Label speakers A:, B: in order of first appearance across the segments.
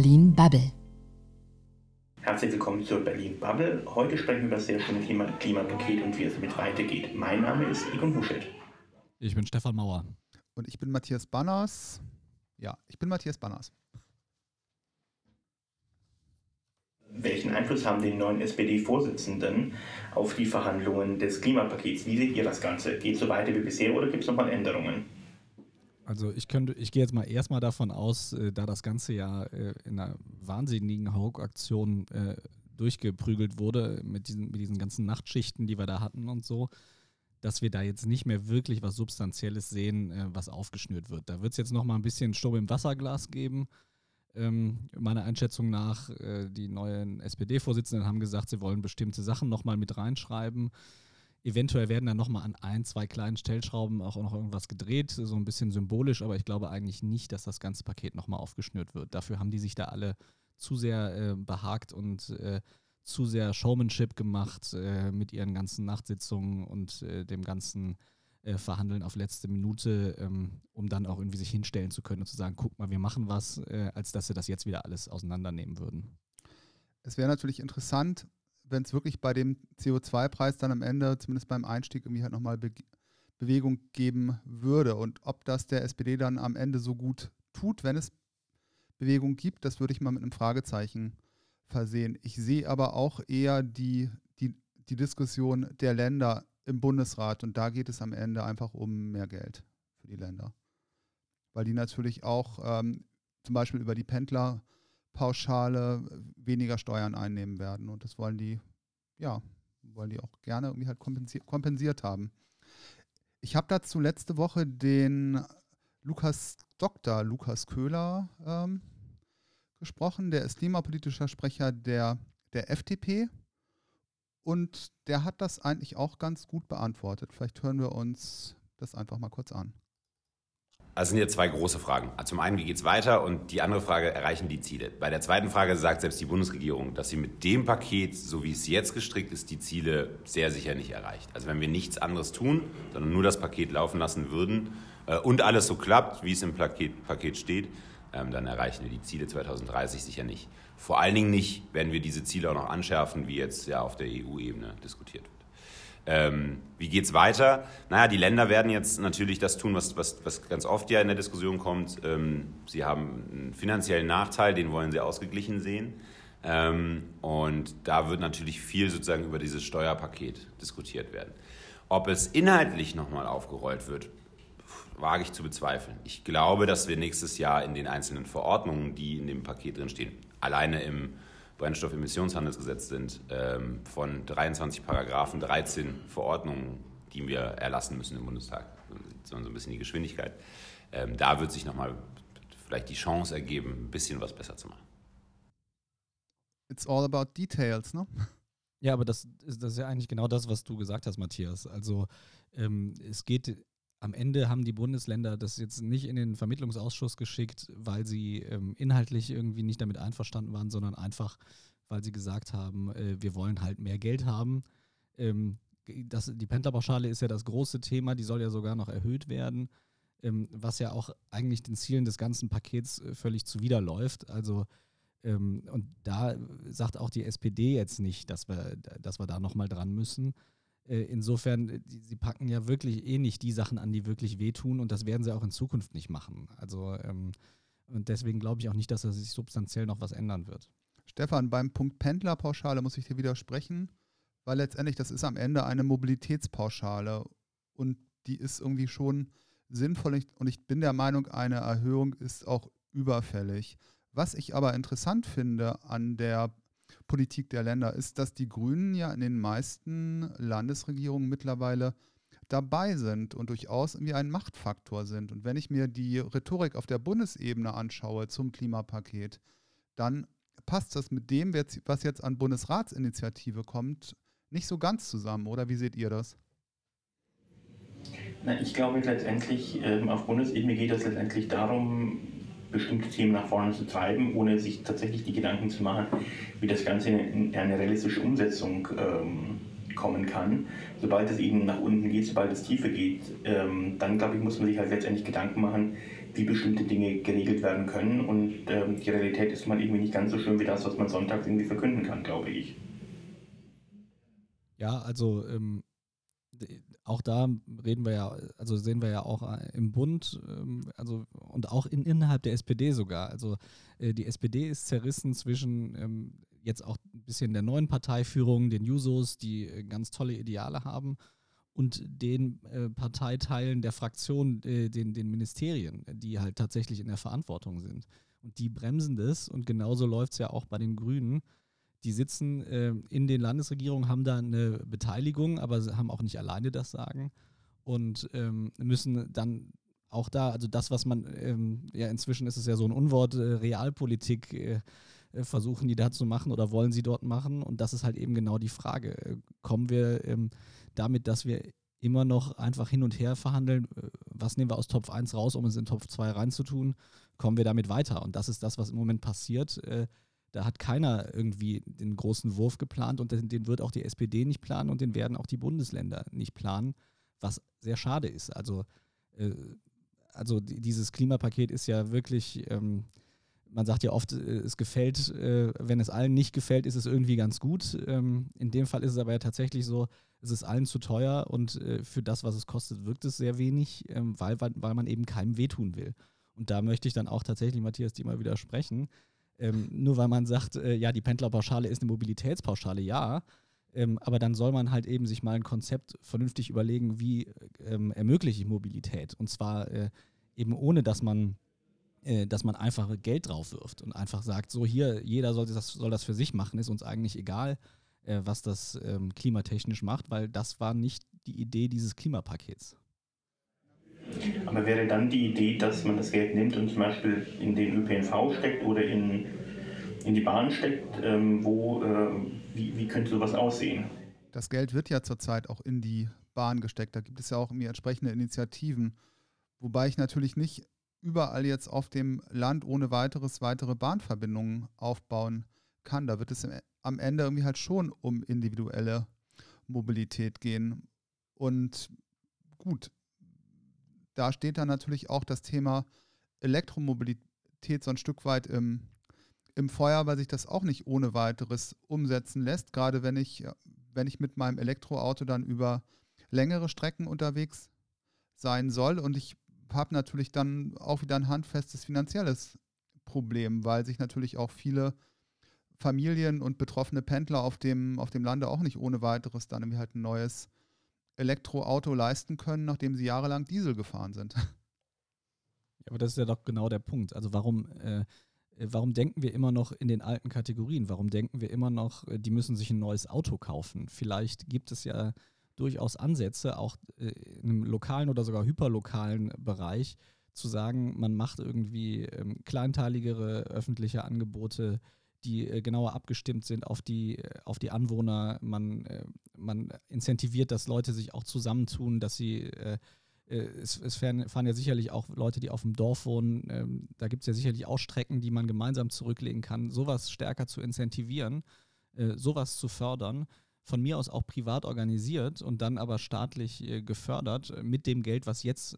A: Berlin Bubble.
B: Herzlich willkommen zur Berlin Bubble. Heute sprechen wir über das sehr schöne Thema Klimapaket und wie es damit weitergeht. Mein Name ist Egon Huschet.
C: Ich bin Stefan Mauer.
D: Und ich bin Matthias Banners. Ja, ich bin Matthias Banners.
B: Welchen Einfluss haben die neuen SPD-Vorsitzenden auf die Verhandlungen des Klimapakets? Wie seht ihr das Ganze? Geht es so weiter wie bisher oder gibt es nochmal Änderungen?
C: Also ich könnte, ich gehe jetzt mal erstmal davon aus, äh, da das ganze ja äh, in einer wahnsinnigen Hauruck-Aktion äh, durchgeprügelt wurde mit diesen, mit diesen ganzen Nachtschichten, die wir da hatten und so, dass wir da jetzt nicht mehr wirklich was Substanzielles sehen, äh, was aufgeschnürt wird. Da wird es jetzt nochmal ein bisschen Stopp im Wasserglas geben. Ähm, meiner Einschätzung nach, äh, die neuen SPD-Vorsitzenden haben gesagt, sie wollen bestimmte Sachen nochmal mit reinschreiben. Eventuell werden dann nochmal an ein, zwei kleinen Stellschrauben auch noch irgendwas gedreht, so ein bisschen symbolisch, aber ich glaube eigentlich nicht, dass das ganze Paket nochmal aufgeschnürt wird. Dafür haben die sich da alle zu sehr äh, behagt und äh, zu sehr Showmanship gemacht äh, mit ihren ganzen Nachtsitzungen und äh, dem ganzen äh, Verhandeln auf letzte Minute, ähm, um dann auch irgendwie sich hinstellen zu können und zu sagen, guck mal, wir machen was, äh, als dass sie das jetzt wieder alles auseinandernehmen würden.
D: Es wäre natürlich interessant, wenn es wirklich bei dem CO2-Preis dann am Ende, zumindest beim Einstieg, irgendwie halt nochmal Be Bewegung geben würde. Und ob das der SPD dann am Ende so gut tut, wenn es Bewegung gibt, das würde ich mal mit einem Fragezeichen versehen. Ich sehe aber auch eher die, die, die Diskussion der Länder im Bundesrat und da geht es am Ende einfach um mehr Geld für die Länder. Weil die natürlich auch ähm, zum Beispiel über die Pendlerpauschale weniger Steuern einnehmen werden und das wollen die, ja, wollen die auch gerne irgendwie halt kompensiert, kompensiert haben. Ich habe dazu letzte Woche den Lukas Dr. Lukas Köhler ähm, gesprochen. Der ist klimapolitischer Sprecher der, der FDP. Und der hat das eigentlich auch ganz gut beantwortet. Vielleicht hören wir uns das einfach mal kurz an.
E: Also sind hier zwei große Fragen. Zum einen, wie geht es weiter? Und die andere Frage, erreichen die Ziele? Bei der zweiten Frage sagt selbst die Bundesregierung, dass sie mit dem Paket, so wie es jetzt gestrickt ist, die Ziele sehr sicher nicht erreicht. Also wenn wir nichts anderes tun, sondern nur das Paket laufen lassen würden äh, und alles so klappt, wie es im Paket, Paket steht, ähm, dann erreichen wir die Ziele 2030 sicher nicht. Vor allen Dingen nicht, wenn wir diese Ziele auch noch anschärfen, wie jetzt ja auf der EU-Ebene diskutiert wird. Ähm, wie geht es weiter? Naja, die Länder werden jetzt natürlich das tun, was, was, was ganz oft ja in der Diskussion kommt. Ähm, sie haben einen finanziellen Nachteil, den wollen sie ausgeglichen sehen. Ähm, und da wird natürlich viel sozusagen über dieses Steuerpaket diskutiert werden. Ob es inhaltlich nochmal aufgerollt wird, wage ich zu bezweifeln. Ich glaube, dass wir nächstes Jahr in den einzelnen Verordnungen, die in dem Paket drinstehen, alleine im Brennstoffemissionshandelsgesetz sind, ähm, von 23 Paragraphen 13 Verordnungen, die wir erlassen müssen im Bundestag. So ein bisschen die Geschwindigkeit. Ähm, da wird sich nochmal vielleicht die Chance ergeben, ein bisschen was besser zu machen.
D: It's all about details, ne?
C: Ja, aber das ist, das ist ja eigentlich genau das, was du gesagt hast, Matthias. Also ähm, es geht am Ende haben die Bundesländer das jetzt nicht in den Vermittlungsausschuss geschickt, weil sie ähm, inhaltlich irgendwie nicht damit einverstanden waren, sondern einfach, weil sie gesagt haben, äh, wir wollen halt mehr Geld haben. Ähm, das, die Pendlerpauschale ist ja das große Thema, die soll ja sogar noch erhöht werden, ähm, was ja auch eigentlich den Zielen des ganzen Pakets äh, völlig zuwiderläuft. Also ähm, und da sagt auch die SPD jetzt nicht, dass wir, dass wir da nochmal dran müssen. Äh, insofern, äh, sie packen ja wirklich eh nicht die Sachen an, die wirklich wehtun und das werden sie auch in Zukunft nicht machen. Also ähm, und deswegen glaube ich auch nicht, dass da sich substanziell noch was ändern wird.
D: Stefan, beim Punkt Pendlerpauschale muss ich dir widersprechen, weil letztendlich das ist am Ende eine Mobilitätspauschale und die ist irgendwie schon sinnvoll und ich bin der Meinung, eine Erhöhung ist auch überfällig. Was ich aber interessant finde an der Politik der Länder ist, dass die Grünen ja in den meisten Landesregierungen mittlerweile dabei sind und durchaus irgendwie ein Machtfaktor sind. Und wenn ich mir die Rhetorik auf der Bundesebene anschaue zum Klimapaket, dann passt das mit dem, was jetzt an Bundesratsinitiative kommt, nicht so ganz zusammen. Oder wie seht ihr das?
B: Na, ich glaube letztendlich, ähm, auf Bundesebene geht es letztendlich darum, bestimmte Themen nach vorne zu treiben, ohne sich tatsächlich die Gedanken zu machen, wie das Ganze in eine realistische Umsetzung ähm, kommen kann. Sobald es eben nach unten geht, sobald es tiefer geht, ähm, dann glaube ich, muss man sich halt letztendlich Gedanken machen, wie bestimmte Dinge geregelt werden können. Und ähm, die Realität ist mal irgendwie nicht ganz so schön wie das, was man sonntags irgendwie verkünden kann, glaube ich.
C: Ja, also ähm, auch da reden wir ja, also sehen wir ja auch äh, im Bund, ähm, also und auch in, innerhalb der SPD sogar. Also äh, die SPD ist zerrissen zwischen ähm, jetzt auch ein bisschen der neuen Parteiführung, den Jusos, die äh, ganz tolle Ideale haben, und den Parteiteilen der Fraktion, den, den Ministerien, die halt tatsächlich in der Verantwortung sind. Und die bremsen das und genauso läuft es ja auch bei den Grünen. Die sitzen äh, in den Landesregierungen, haben da eine Beteiligung, aber sie haben auch nicht alleine das Sagen und ähm, müssen dann auch da, also das, was man, ähm, ja inzwischen ist es ja so ein Unwort, äh, Realpolitik äh, äh, versuchen die da zu machen oder wollen sie dort machen und das ist halt eben genau die Frage. Äh, kommen wir ähm, damit, dass wir immer noch einfach hin und her verhandeln, äh, was nehmen wir aus Topf 1 raus, um es in Topf 2 reinzutun, kommen wir damit weiter und das ist das, was im Moment passiert. Äh, da hat keiner irgendwie den großen Wurf geplant und den, wird auch die SPD nicht planen und den werden auch die Bundesländer nicht planen, was sehr schade ist. Also, äh, also dieses Klimapaket ist ja wirklich, ähm, man sagt ja oft, äh, es gefällt, äh, wenn es allen nicht gefällt, ist es irgendwie ganz gut. Ähm, in dem Fall ist es aber ja tatsächlich so, es ist allen zu teuer und äh, für das, was es kostet, wirkt es sehr wenig, ähm, weil, weil man eben keinem wehtun will. Und da möchte ich dann auch tatsächlich, Matthias, dir mal widersprechen. Ähm, nur weil man sagt, äh, ja, die Pendlerpauschale ist eine Mobilitätspauschale, ja. Ähm, aber dann soll man halt eben sich mal ein Konzept vernünftig überlegen, wie ähm, ermögliche ich Mobilität. Und zwar äh, eben ohne, dass man, äh, dass man einfach Geld drauf wirft und einfach sagt, so hier, jeder soll das, soll das für sich machen, ist uns eigentlich egal, äh, was das ähm, klimatechnisch macht, weil das war nicht die Idee dieses Klimapakets.
B: Aber wäre dann die Idee, dass man das Geld nimmt und zum Beispiel in den ÖPNV steckt oder in, in die Bahn steckt, ähm, wo, äh, wie, wie könnte sowas aussehen?
D: Das Geld wird ja zurzeit auch in die Bahn gesteckt. Da gibt es ja auch irgendwie entsprechende Initiativen. Wobei ich natürlich nicht überall jetzt auf dem Land ohne weiteres weitere Bahnverbindungen aufbauen kann. Da wird es am Ende irgendwie halt schon um individuelle Mobilität gehen. Und gut, da steht dann natürlich auch das Thema Elektromobilität so ein Stück weit im, im Feuer, weil sich das auch nicht ohne weiteres umsetzen lässt. Gerade wenn ich, wenn ich mit meinem Elektroauto dann über längere Strecken unterwegs sein soll. Und ich habe natürlich dann auch wieder ein handfestes finanzielles Problem, weil sich natürlich auch viele Familien und betroffene Pendler auf dem, auf dem Lande auch nicht ohne weiteres dann irgendwie halt ein neues Elektroauto leisten können, nachdem sie jahrelang Diesel gefahren sind.
C: Aber das ist ja doch genau der Punkt. Also warum, äh, warum denken wir immer noch in den alten Kategorien? Warum denken wir immer noch, äh, die müssen sich ein neues Auto kaufen? Vielleicht gibt es ja durchaus Ansätze, auch äh, in einem lokalen oder sogar hyperlokalen Bereich, zu sagen, man macht irgendwie ähm, kleinteiligere öffentliche Angebote, die äh, genauer abgestimmt sind auf die, äh, auf die Anwohner. Man, äh, man incentiviert, dass Leute sich auch zusammentun, dass sie äh, äh, es, es fahren, ja sicherlich auch Leute, die auf dem Dorf wohnen. Ähm, da gibt es ja sicherlich auch Strecken, die man gemeinsam zurücklegen kann. Sowas stärker zu incentivieren, äh, sowas zu fördern. Von mir aus auch privat organisiert und dann aber staatlich äh, gefördert mit dem Geld, was jetzt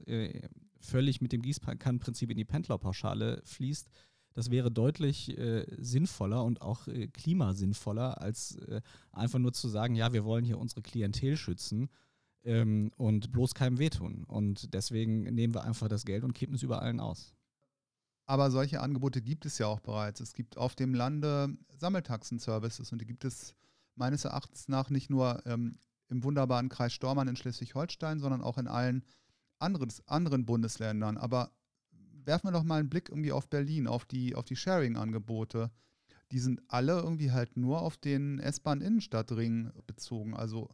C: völlig mit dem Gießkannenprinzip in die Pendlerpauschale fließt das wäre deutlich äh, sinnvoller und auch äh, klimasinnvoller, als äh, einfach nur zu sagen, ja, wir wollen hier unsere Klientel schützen ähm, und bloß keinem wehtun. Und deswegen nehmen wir einfach das Geld und kippen es über allen aus.
D: Aber solche Angebote gibt es ja auch bereits. Es gibt auf dem Lande Sammeltaxen-Services und die gibt es meines Erachtens nach nicht nur ähm, im wunderbaren Kreis Stormann in Schleswig-Holstein, sondern auch in allen anderen, anderen Bundesländern. Aber werfen wir doch mal einen Blick irgendwie auf Berlin, auf die, auf die Sharing-Angebote. Die sind alle irgendwie halt nur auf den S-Bahn-Innenstadtring bezogen. Also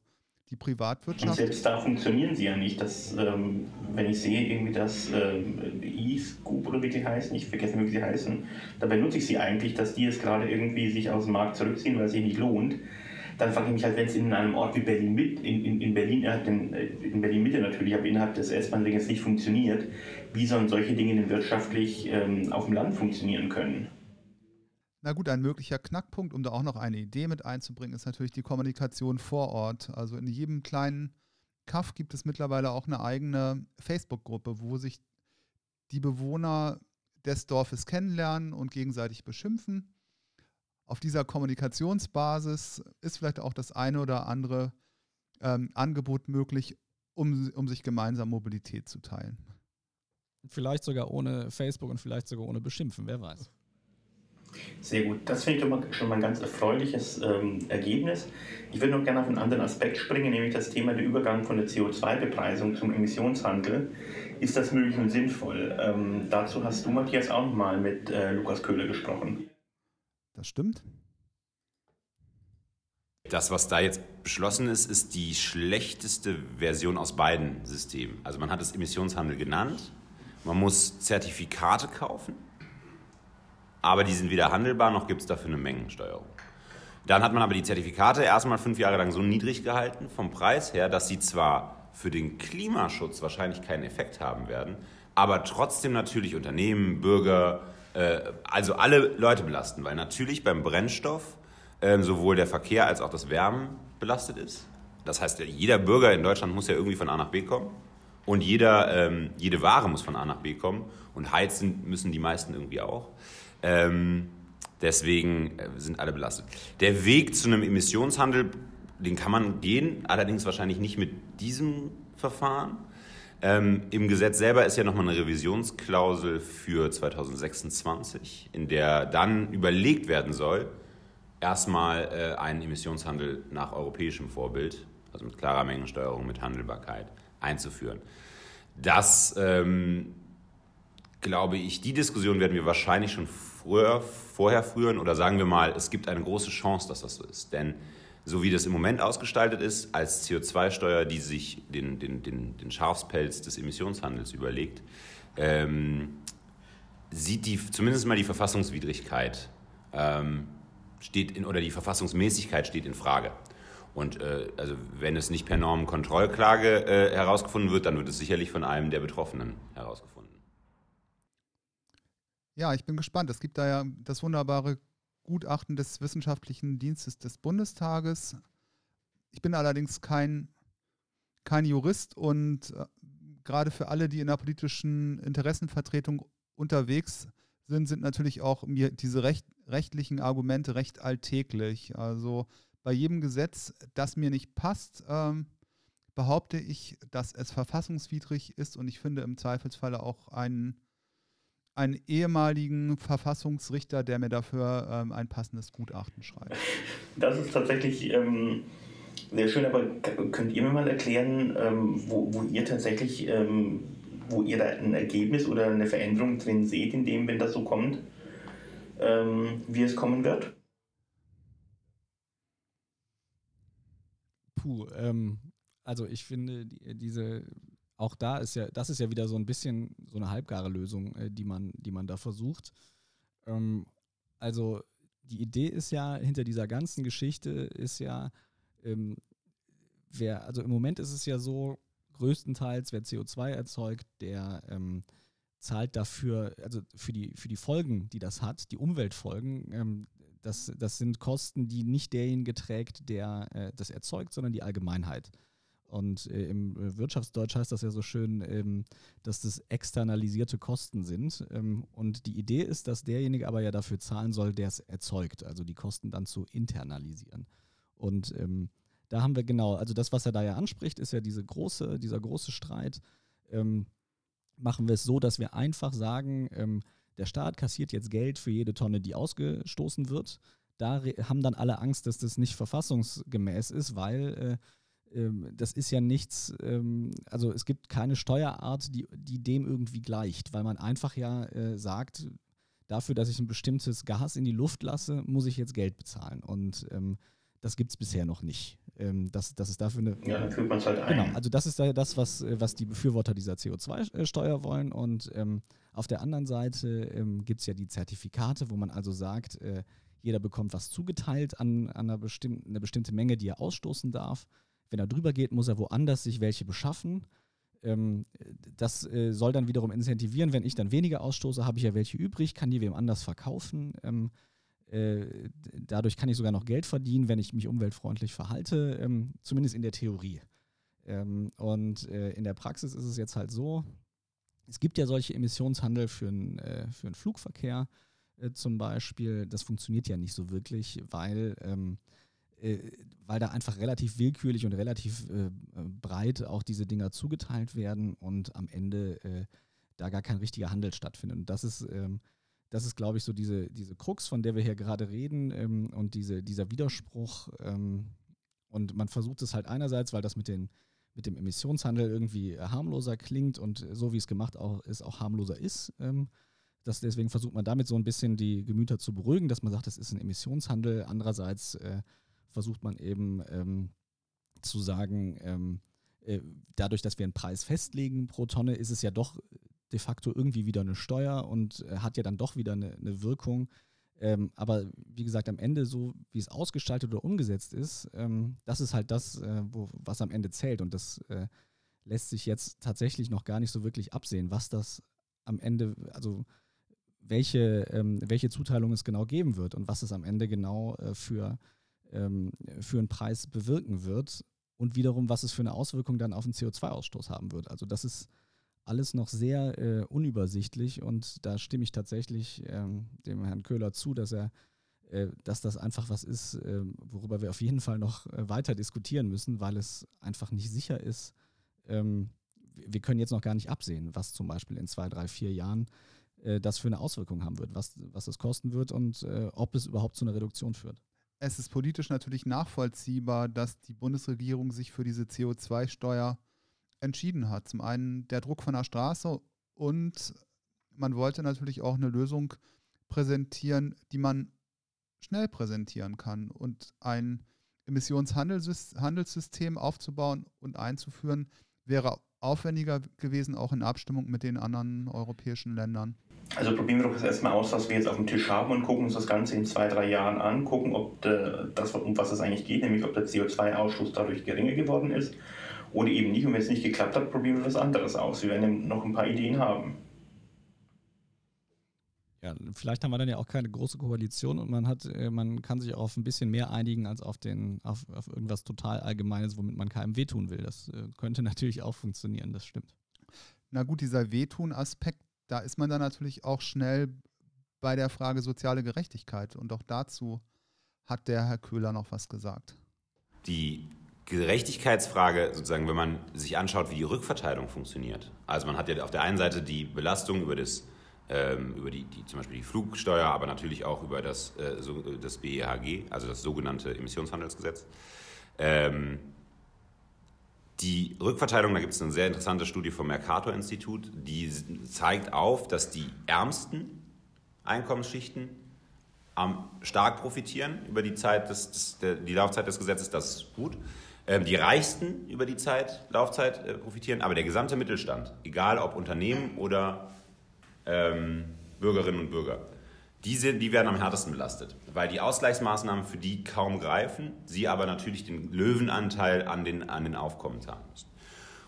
D: die Privatwirtschaft. Und
B: selbst da funktionieren sie ja nicht. Das, ähm, wenn ich sehe, irgendwie das ähm, E-Scoop oder wie die heißen, ich vergesse, wie sie heißen, da benutze ich sie eigentlich, dass die jetzt gerade irgendwie sich aus dem Markt zurückziehen, weil es sich nicht lohnt dann frage ich mich halt, wenn es in einem Ort wie Berlin mit, in, in, in Berlin, in, äh, in Berlin Mitte natürlich, aber innerhalb des S-Bahn-Ringes nicht funktioniert, wie sollen solche Dinge denn wirtschaftlich ähm, auf dem Land funktionieren können?
D: Na gut, ein möglicher Knackpunkt, um da auch noch eine Idee mit einzubringen, ist natürlich die Kommunikation vor Ort. Also in jedem kleinen Kaff gibt es mittlerweile auch eine eigene Facebook-Gruppe, wo sich die Bewohner des Dorfes kennenlernen und gegenseitig beschimpfen. Auf dieser Kommunikationsbasis ist vielleicht auch das eine oder andere ähm, Angebot möglich, um, um sich gemeinsam Mobilität zu teilen.
C: Vielleicht sogar ohne Facebook und vielleicht sogar ohne Beschimpfen, wer weiß.
B: Sehr gut. Das finde ich schon mal ein ganz erfreuliches ähm, Ergebnis. Ich würde noch gerne auf einen anderen Aspekt springen, nämlich das Thema der Übergang von der CO2-Bepreisung zum Emissionshandel. Ist das möglich und sinnvoll? Ähm, dazu hast du, Matthias, auch nochmal mit äh, Lukas Köhler gesprochen.
D: Das stimmt.
E: Das, was da jetzt beschlossen ist, ist die schlechteste Version aus beiden Systemen. Also man hat es Emissionshandel genannt. Man muss Zertifikate kaufen aber die sind weder handelbar noch gibt es dafür eine Mengensteuerung. Dann hat man aber die Zertifikate erstmal fünf Jahre lang so niedrig gehalten vom Preis her, dass sie zwar für den Klimaschutz wahrscheinlich keinen Effekt haben werden, aber trotzdem natürlich Unternehmen, Bürger, also alle Leute belasten, weil natürlich beim Brennstoff äh, sowohl der Verkehr als auch das Wärmen belastet ist. Das heißt, jeder Bürger in Deutschland muss ja irgendwie von A nach B kommen und jeder, ähm, jede Ware muss von A nach B kommen und heizen müssen die meisten irgendwie auch. Ähm, deswegen äh, sind alle belastet. Der Weg zu einem Emissionshandel, den kann man gehen, allerdings wahrscheinlich nicht mit diesem Verfahren. Ähm, Im Gesetz selber ist ja nochmal eine Revisionsklausel für 2026, in der dann überlegt werden soll, erstmal äh, einen Emissionshandel nach europäischem Vorbild, also mit klarer Mengensteuerung, mit Handelbarkeit, einzuführen. Das ähm, glaube ich, die Diskussion werden wir wahrscheinlich schon früher, vorher führen oder sagen wir mal, es gibt eine große Chance, dass das so ist. Denn so wie das im Moment ausgestaltet ist, als CO2-Steuer, die sich den, den, den, den Schafspelz des Emissionshandels überlegt, ähm, sieht die zumindest mal die Verfassungswidrigkeit ähm, steht in, oder die Verfassungsmäßigkeit steht in Frage. Und äh, also wenn es nicht per Normenkontrollklage äh, herausgefunden wird, dann wird es sicherlich von einem der Betroffenen herausgefunden.
D: Ja, ich bin gespannt. Es gibt da ja das wunderbare Gutachten des Wissenschaftlichen Dienstes des Bundestages. Ich bin allerdings kein, kein Jurist und äh, gerade für alle, die in der politischen Interessenvertretung unterwegs sind, sind natürlich auch mir diese recht, rechtlichen Argumente recht alltäglich. Also bei jedem Gesetz, das mir nicht passt, ähm, behaupte ich, dass es verfassungswidrig ist und ich finde im Zweifelsfalle auch einen einen ehemaligen Verfassungsrichter, der mir dafür ähm, ein passendes Gutachten schreibt.
B: Das ist tatsächlich ähm, sehr schön, aber könnt ihr mir mal erklären, ähm, wo, wo, ihr tatsächlich, ähm, wo ihr da ein Ergebnis oder eine Veränderung drin seht, in dem, wenn das so kommt, ähm, wie es kommen wird?
C: Puh, ähm, also ich finde die, diese auch da ist ja, das ist ja wieder so ein bisschen so eine halbgare Lösung, äh, die, man, die man da versucht. Ähm, also die Idee ist ja, hinter dieser ganzen Geschichte ist ja, ähm, wer, also im Moment ist es ja so, größtenteils, wer CO2 erzeugt, der ähm, zahlt dafür, also für die, für die Folgen, die das hat, die Umweltfolgen, ähm, das, das sind Kosten, die nicht derjenige trägt, der äh, das erzeugt, sondern die Allgemeinheit. Und äh, im äh, Wirtschaftsdeutsch heißt das ja so schön, ähm, dass das externalisierte Kosten sind. Ähm, und die Idee ist, dass derjenige aber ja dafür zahlen soll, der es erzeugt, also die Kosten dann zu internalisieren. Und ähm, da haben wir genau, also das, was er da ja anspricht, ist ja diese große, dieser große Streit. Ähm, machen wir es so, dass wir einfach sagen, ähm, der Staat kassiert jetzt Geld für jede Tonne, die ausgestoßen wird. Da haben dann alle Angst, dass das nicht verfassungsgemäß ist, weil äh, das ist ja nichts, ähm, also es gibt keine Steuerart, die, die dem irgendwie gleicht, weil man einfach ja äh, sagt, dafür, dass ich ein bestimmtes Gas in die Luft lasse, muss ich jetzt Geld bezahlen. Und ähm, das gibt es bisher noch nicht. Ähm, das, das ist dafür eine.
B: Ja, dann führt man es halt ein.
C: Genau, also das ist da das, was, äh, was die Befürworter dieser CO2-Steuer wollen. Und ähm, auf der anderen Seite ähm, gibt es ja die Zertifikate, wo man also sagt, äh, jeder bekommt was zugeteilt an, an einer, bestimmten, eine bestimmte Menge, die er ausstoßen darf. Wenn er drüber geht, muss er woanders sich welche beschaffen. Ähm, das äh, soll dann wiederum incentivieren, wenn ich dann weniger ausstoße, habe ich ja welche übrig, kann die wem anders verkaufen. Ähm, äh, dadurch kann ich sogar noch Geld verdienen, wenn ich mich umweltfreundlich verhalte, ähm, zumindest in der Theorie. Ähm, und äh, in der Praxis ist es jetzt halt so, es gibt ja solche Emissionshandel für, ein, äh, für den Flugverkehr äh, zum Beispiel. Das funktioniert ja nicht so wirklich, weil, ähm, äh, weil da einfach relativ willkürlich und relativ äh, breit auch diese Dinger zugeteilt werden und am Ende da gar kein richtiger Handel stattfindet. Und das ist ähm, das ist, glaube ich, so diese, diese Krux, von der wir hier gerade reden ähm, und diese, dieser Widerspruch. Ähm, und man versucht es halt einerseits, weil das mit, den, mit dem Emissionshandel irgendwie harmloser klingt und so wie es gemacht auch, ist, auch harmloser ist. Ähm, das, deswegen versucht man damit so ein bisschen die Gemüter zu beruhigen, dass man sagt, das ist ein Emissionshandel. Andererseits äh, versucht man eben ähm, zu sagen, ähm, äh, dadurch, dass wir einen Preis festlegen pro Tonne, ist es ja doch de facto irgendwie wieder eine Steuer und äh, hat ja dann doch wieder eine, eine Wirkung. Ähm, aber wie gesagt, am Ende, so wie es ausgestaltet oder umgesetzt ist, ähm, das ist halt das, äh, wo, was am Ende zählt. Und das äh, lässt sich jetzt tatsächlich noch gar nicht so wirklich absehen, was das am Ende, also welche, ähm, welche Zuteilung es genau geben wird und was es am Ende genau äh, für, ähm, für einen Preis bewirken wird und wiederum, was es für eine Auswirkung dann auf den CO2-Ausstoß haben wird. Also das ist alles noch sehr äh, unübersichtlich und da stimme ich tatsächlich ähm, dem Herrn Köhler zu, dass er äh, dass das einfach was ist, äh, worüber wir auf jeden Fall noch äh, weiter diskutieren müssen, weil es einfach nicht sicher ist. Ähm, wir können jetzt noch gar nicht absehen, was zum Beispiel in zwei, drei, vier Jahren äh, das für eine Auswirkung haben wird, was, was es kosten wird und ob es überhaupt zu einer Reduktion führt.
D: Es ist politisch natürlich nachvollziehbar, dass die Bundesregierung sich für diese CO2-Steuer entschieden hat. Zum einen der Druck von der Straße und man wollte natürlich auch eine Lösung präsentieren, die man schnell präsentieren kann. Und ein Emissionshandelssystem aufzubauen und einzuführen, wäre aufwendiger gewesen, auch in Abstimmung mit den anderen europäischen Ländern.
B: Also probieren wir doch erstmal aus, was wir jetzt auf dem Tisch haben und gucken uns das Ganze in zwei, drei Jahren an, gucken, ob das, um was es eigentlich geht, nämlich ob der CO2-Ausstoß dadurch geringer geworden ist oder eben nicht. Und wenn es nicht geklappt hat, probieren wir was anderes aus. Wir werden noch ein paar Ideen haben.
C: Ja, vielleicht haben wir dann ja auch keine große Koalition und man hat, äh, man kann sich auch auf ein bisschen mehr einigen als auf den, auf, auf irgendwas total Allgemeines, womit man keinem wehtun will. Das äh, könnte natürlich auch funktionieren, das stimmt.
D: Na gut, dieser Wehtun-Aspekt, da ist man dann natürlich auch schnell bei der Frage soziale Gerechtigkeit. Und auch dazu hat der Herr Köhler noch was gesagt.
E: Die Gerechtigkeitsfrage, sozusagen, wenn man sich anschaut, wie die Rückverteilung funktioniert. Also man hat ja auf der einen Seite die Belastung über das ähm, über die, die, zum Beispiel die Flugsteuer, aber natürlich auch über das, äh, das BEHG, also das sogenannte Emissionshandelsgesetz. Ähm, die Rückverteilung, da gibt es eine sehr interessante Studie vom Mercator-Institut, die zeigt auf, dass die ärmsten Einkommensschichten am stark profitieren über die Zeit des, des der, die Laufzeit des Gesetzes, das ist gut. Ähm, die Reichsten über die Zeit, Laufzeit äh, profitieren, aber der gesamte Mittelstand, egal ob Unternehmen oder ähm, Bürgerinnen und Bürger, die, sind, die werden am härtesten belastet, weil die Ausgleichsmaßnahmen für die kaum greifen, sie aber natürlich den Löwenanteil an den, an den Aufkommen zahlen müssen.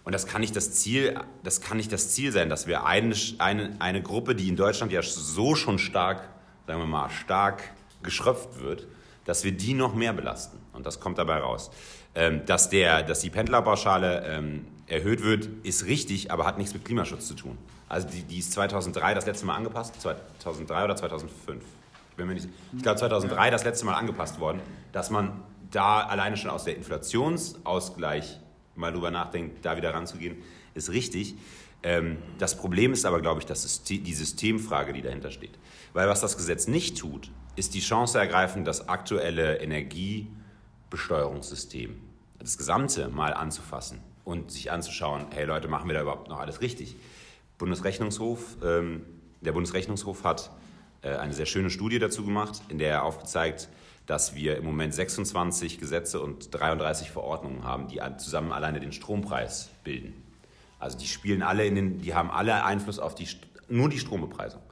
E: Und das kann nicht das Ziel, das kann nicht das Ziel sein, dass wir eine, eine, eine Gruppe, die in Deutschland ja so schon stark, sagen wir mal, stark geschröpft wird, dass wir die noch mehr belasten. Und das kommt dabei raus. Ähm, dass, der, dass die Pendlerpauschale ähm, erhöht wird, ist richtig, aber hat nichts mit Klimaschutz zu tun. Also die, die ist 2003 das letzte Mal angepasst, 2003 oder 2005. Ich, bin mir nicht, ich glaube 2003 das letzte Mal angepasst worden, dass man da alleine schon aus der Inflationsausgleich mal drüber nachdenkt, da wieder ranzugehen, ist richtig. Ähm, das Problem ist aber, glaube ich, das System, die Systemfrage, die dahinter steht. Weil was das Gesetz nicht tut, ist die Chance ergreifen, das aktuelle Energie- Besteuerungssystem, das Gesamte mal anzufassen und sich anzuschauen, hey Leute, machen wir da überhaupt noch alles richtig? Bundesrechnungshof, ähm, der Bundesrechnungshof hat eine sehr schöne Studie dazu gemacht, in der er aufgezeigt, dass wir im Moment 26 Gesetze und 33 Verordnungen haben, die zusammen alleine den Strompreis bilden. Also die spielen alle in den, die haben alle Einfluss auf die, nur die Strombepreisung.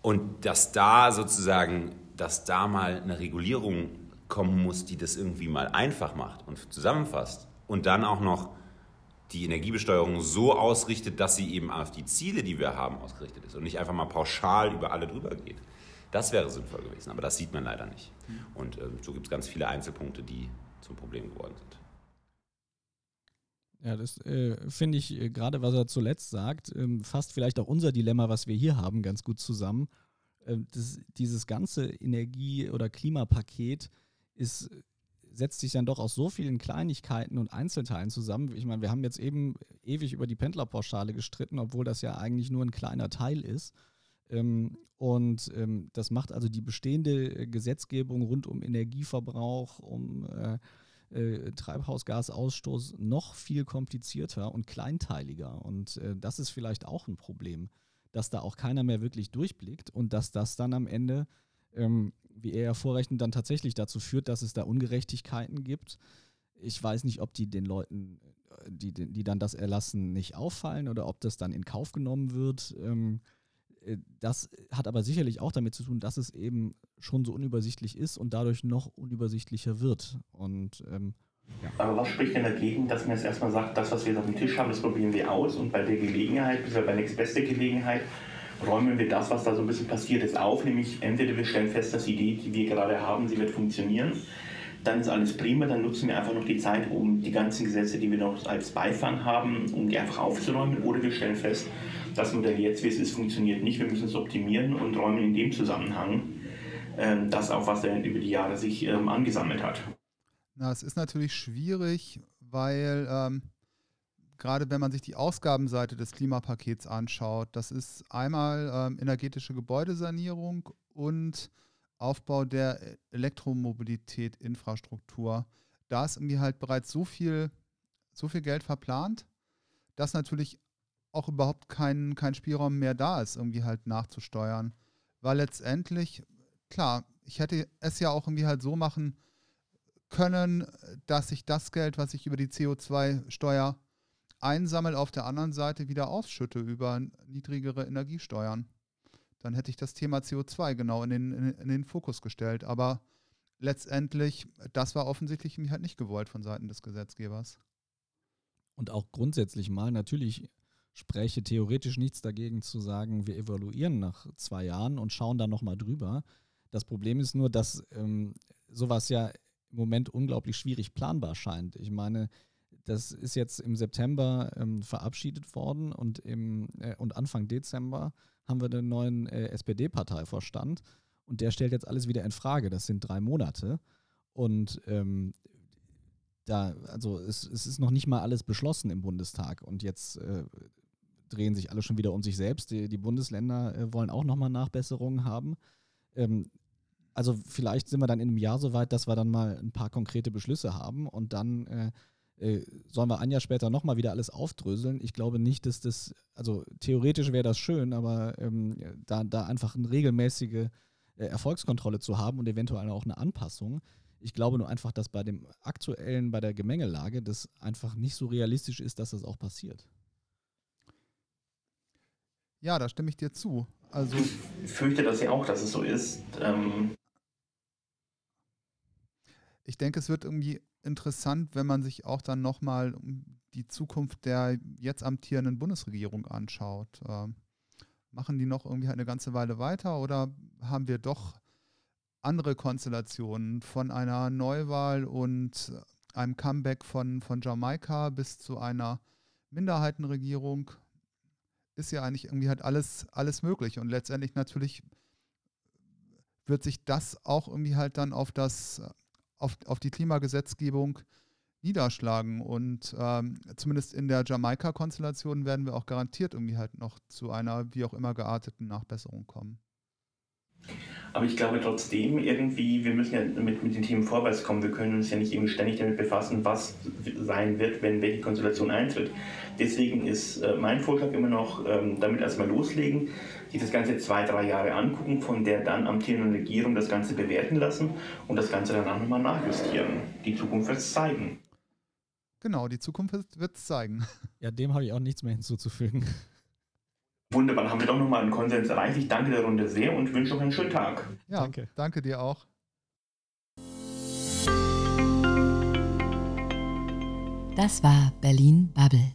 E: Und dass da sozusagen, dass da mal eine Regulierung kommen muss, die das irgendwie mal einfach macht und zusammenfasst und dann auch noch die Energiebesteuerung so ausrichtet, dass sie eben auf die Ziele, die wir haben, ausgerichtet ist und nicht einfach mal pauschal über alle drüber geht. Das wäre sinnvoll gewesen, aber das sieht man leider nicht. Und äh, so gibt es ganz viele Einzelpunkte, die zum Problem geworden sind.
C: Ja, das äh, finde ich äh, gerade, was er zuletzt sagt, ähm, fasst vielleicht auch unser Dilemma, was wir hier haben, ganz gut zusammen. Äh, das, dieses ganze Energie- oder Klimapaket ist, setzt sich dann doch aus so vielen Kleinigkeiten und Einzelteilen zusammen. Ich meine, wir haben jetzt eben ewig über die Pendlerpauschale gestritten, obwohl das ja eigentlich nur ein kleiner Teil ist. Ähm, und ähm, das macht also die bestehende äh, Gesetzgebung rund um Energieverbrauch, um äh, äh, Treibhausgasausstoß noch viel komplizierter und kleinteiliger. Und das ist vielleicht auch ein Problem, dass da auch keiner mehr wirklich durchblickt und dass das dann am Ende, ähm, wie er ja vorrechnet, dann tatsächlich dazu führt, dass es da Ungerechtigkeiten gibt. Ich weiß nicht, ob die den Leuten, äh, die, die dann das erlassen, nicht auffallen oder ob das dann in Kauf genommen wird. Ähm, äh, das hat aber sicherlich auch damit zu tun, dass es eben schon so unübersichtlich ist und dadurch noch unübersichtlicher wird. Und ähm,
B: ja. Aber was spricht denn dagegen, dass man jetzt erstmal sagt, das, was wir jetzt auf dem Tisch haben, das probieren wir aus und bei der Gelegenheit, bis bei nächstbeste Gelegenheit, räumen wir das, was da so ein bisschen passiert ist, auf, nämlich entweder wir stellen fest, dass die Idee, die wir gerade haben, sie wird funktionieren, dann ist alles prima, dann nutzen wir einfach noch die Zeit, um die ganzen Gesetze, die wir noch als Beifang haben, um die einfach aufzuräumen, oder wir stellen fest, das Modell jetzt, wie es ist, funktioniert nicht. Wir müssen es optimieren und räumen in dem Zusammenhang ähm, das auf, was er über die Jahre sich ähm, angesammelt hat.
D: Na, es ist natürlich schwierig, weil ähm, gerade wenn man sich die Ausgabenseite des Klimapakets anschaut, das ist einmal ähm, energetische Gebäudesanierung und Aufbau der Elektromobilität, Infrastruktur. Da ist irgendwie halt bereits so viel, so viel Geld verplant, dass natürlich auch überhaupt kein, kein Spielraum mehr da ist, irgendwie halt nachzusteuern. Weil letztendlich, klar, ich hätte es ja auch irgendwie halt so machen können, dass ich das Geld, was ich über die CO2-Steuer einsammle, auf der anderen Seite wieder ausschütte über niedrigere Energiesteuern. Dann hätte ich das Thema CO2 genau in den, in, in den Fokus gestellt. Aber letztendlich, das war offensichtlich halt nicht gewollt von Seiten des Gesetzgebers.
C: Und auch grundsätzlich mal, natürlich spräche theoretisch nichts dagegen zu sagen, wir evaluieren nach zwei Jahren und schauen dann nochmal drüber. Das Problem ist nur, dass ähm, sowas ja im Moment unglaublich schwierig planbar scheint. Ich meine, das ist jetzt im September ähm, verabschiedet worden und, im, äh, und Anfang Dezember haben wir den neuen äh, SPD-Parteivorstand und der stellt jetzt alles wieder in Frage. Das sind drei Monate und ähm, da, also es, es, ist noch nicht mal alles beschlossen im Bundestag und jetzt äh, drehen sich alle schon wieder um sich selbst. Die, die Bundesländer äh, wollen auch nochmal Nachbesserungen haben. Ähm, also vielleicht sind wir dann in einem Jahr so weit, dass wir dann mal ein paar konkrete Beschlüsse haben und dann äh, sollen wir ein Jahr später nochmal wieder alles aufdröseln. Ich glaube nicht, dass das, also theoretisch wäre das schön, aber ähm, da, da einfach eine regelmäßige äh, Erfolgskontrolle zu haben und eventuell auch eine Anpassung. Ich glaube nur einfach, dass bei dem aktuellen, bei der Gemengelage das einfach nicht so realistisch ist, dass das auch passiert.
D: Ja, da stimme ich dir zu. Also
B: ich fürchte das ja auch, dass es so ist. Ähm
D: ich denke, es wird irgendwie interessant, wenn man sich auch dann nochmal die Zukunft der jetzt amtierenden Bundesregierung anschaut. Ähm, machen die noch irgendwie eine ganze Weile weiter oder haben wir doch andere Konstellationen von einer Neuwahl und einem Comeback von, von Jamaika bis zu einer Minderheitenregierung? ist ja eigentlich irgendwie halt alles, alles möglich. Und letztendlich natürlich wird sich das auch irgendwie halt dann auf das, auf, auf die Klimagesetzgebung niederschlagen. Und ähm, zumindest in der Jamaika-Konstellation werden wir auch garantiert irgendwie halt noch zu einer wie auch immer gearteten Nachbesserung kommen.
B: Aber ich glaube trotzdem irgendwie, wir müssen ja mit, mit den Themen vorwärts kommen. Wir können uns ja nicht irgendwie ständig damit befassen, was sein wird, wenn welche Konstellation eintritt. Deswegen ist äh, mein Vorschlag immer noch, ähm, damit erstmal loslegen, sich das Ganze zwei, drei Jahre angucken, von der dann amtierenden Regierung das Ganze bewerten lassen und das Ganze danach nochmal nachjustieren. Die Zukunft wird es zeigen.
D: Genau, die Zukunft wird es zeigen.
C: Ja, dem habe ich auch nichts mehr hinzuzufügen.
B: Wunderbar, haben wir doch nochmal einen Konsens erreicht. Ich danke der Runde sehr und wünsche noch einen schönen Tag.
D: Ja, danke, danke dir auch.
A: Das war Berlin Bubble.